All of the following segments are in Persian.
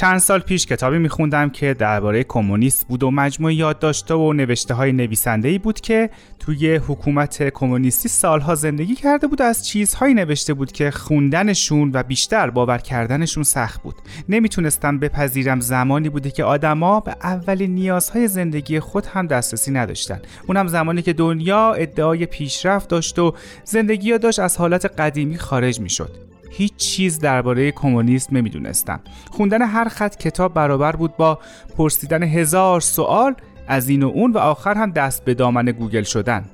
چند سال پیش کتابی میخوندم که درباره کمونیست بود و مجموعه یادداشت‌ها و نوشته های نویسنده ای بود که توی حکومت کمونیستی سالها زندگی کرده بود و از چیزهایی نوشته بود که خوندنشون و بیشتر باور کردنشون سخت بود. نمی‌تونستم بپذیرم زمانی بوده که آدما به اولین نیازهای زندگی خود هم دسترسی نداشتن. اونم زمانی که دنیا ادعای پیشرفت داشت و زندگی داشت از حالت قدیمی خارج می‌شد. هیچ چیز درباره کمونیسم نمی‌دونستم. خوندن هر خط کتاب برابر بود با پرسیدن هزار سوال از این و اون و آخر هم دست به دامن گوگل شدن.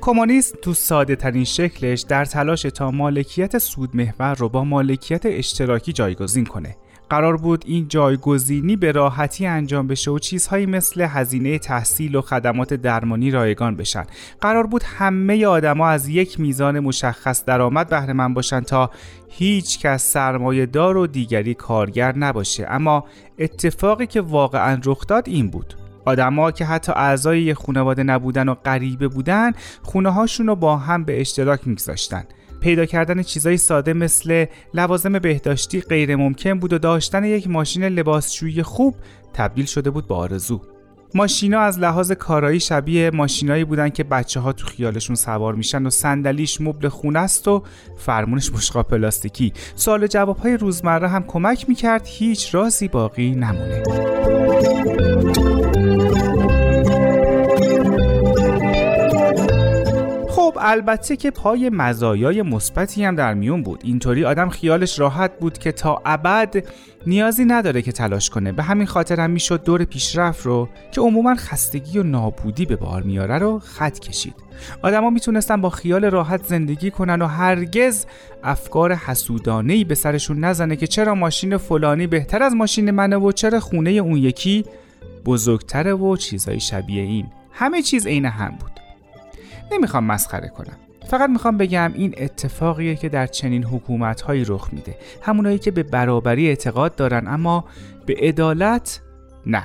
کمونیسم تو ساده ترین شکلش در تلاش تا مالکیت سود محور رو با مالکیت اشتراکی جایگزین کنه. قرار بود این جایگزینی به راحتی انجام بشه و چیزهایی مثل هزینه تحصیل و خدمات درمانی رایگان بشن. قرار بود همه آدما از یک میزان مشخص درآمد بهره من باشن تا هیچ کس سرمایه دار و دیگری کارگر نباشه. اما اتفاقی که واقعا رخ داد این بود. آدما که حتی اعضای خانواده نبودن و غریبه بودن خونه هاشون رو با هم به اشتراک میگذاشتن. پیدا کردن چیزای ساده مثل لوازم بهداشتی غیر ممکن بود و داشتن یک ماشین لباسشویی خوب تبدیل شده بود به آرزو. ماشینا از لحاظ کارایی شبیه ماشینایی بودن که بچه ها تو خیالشون سوار میشن و صندلیش مبل خونه است و فرمونش مشقا پلاستیکی. سوال های روزمره هم کمک می‌کرد هیچ رازی باقی نمونه. خب البته که پای مزایای مثبتی هم در میون بود. اینطوری آدم خیالش راحت بود که تا ابد نیازی نداره که تلاش کنه. به همین خاطر هم می‌شد دور پیشرفت رو که عموما خستگی و نابودی به بار میاره رو خط کشید. آدما می‌تونستن با خیال راحت زندگی کنن و هرگز افکار حسودانه به سرشون نزنه که چرا ماشین فلانی بهتر از ماشین منه و چرا خونه اون یکی بزرگتره و چیزای شبیه این. همه چیز عین هم بود. نمی‌خوام مسخره کنم. فقط می‌خوام بگم این اتفاقیه که در چنین حکومت هایی رخ میده. همونایی که به برابری اعتقاد دارن اما به عدالت نه.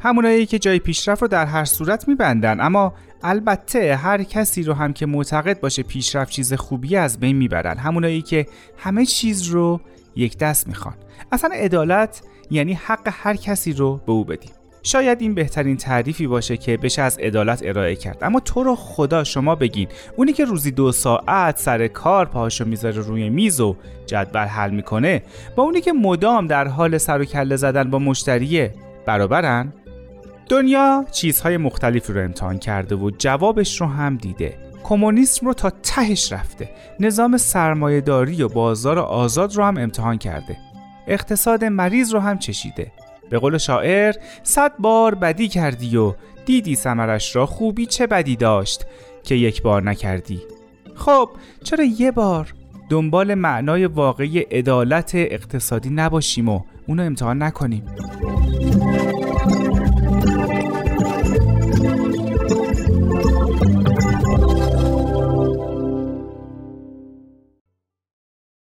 همونایی که جای پیشرفت رو در هر صورت میبندن اما البته هر کسی رو هم که معتقد باشه پیشرفت چیز خوبی از بین می‌برن. همونایی که همه چیز رو یک دست می‌خوان. اصلا عدالت یعنی حق هر کسی رو به او بدیم. شاید این بهترین تعریفی باشه که بشه از عدالت ارائه کرد. اما تو رو خدا شما بگین. اونی که روزی دو ساعت سر کار پاهاشو می‌ذاره روی میز و جدول حل می‌کنه با اونی که مدام در حال سر و کله زدن با مشتریه برابرن؟ دنیا چیزهای مختلفی رو امتحان کرده و جوابش رو هم دیده. کمونیسم رو تا تهش رفته. نظام سرمایهداری و بازار آزاد رو هم امتحان کرده. اقتصاد مریض رو هم چشیده. به قول شاعر صد بار بدی کردی و دیدی سمرش را خوبی چه بدی داشت که یک بار نکردی. خب چرا یه بار دنبال معنای واقعی عدالت اقتصادی نباشیم و اونو امتحان نکنیم؟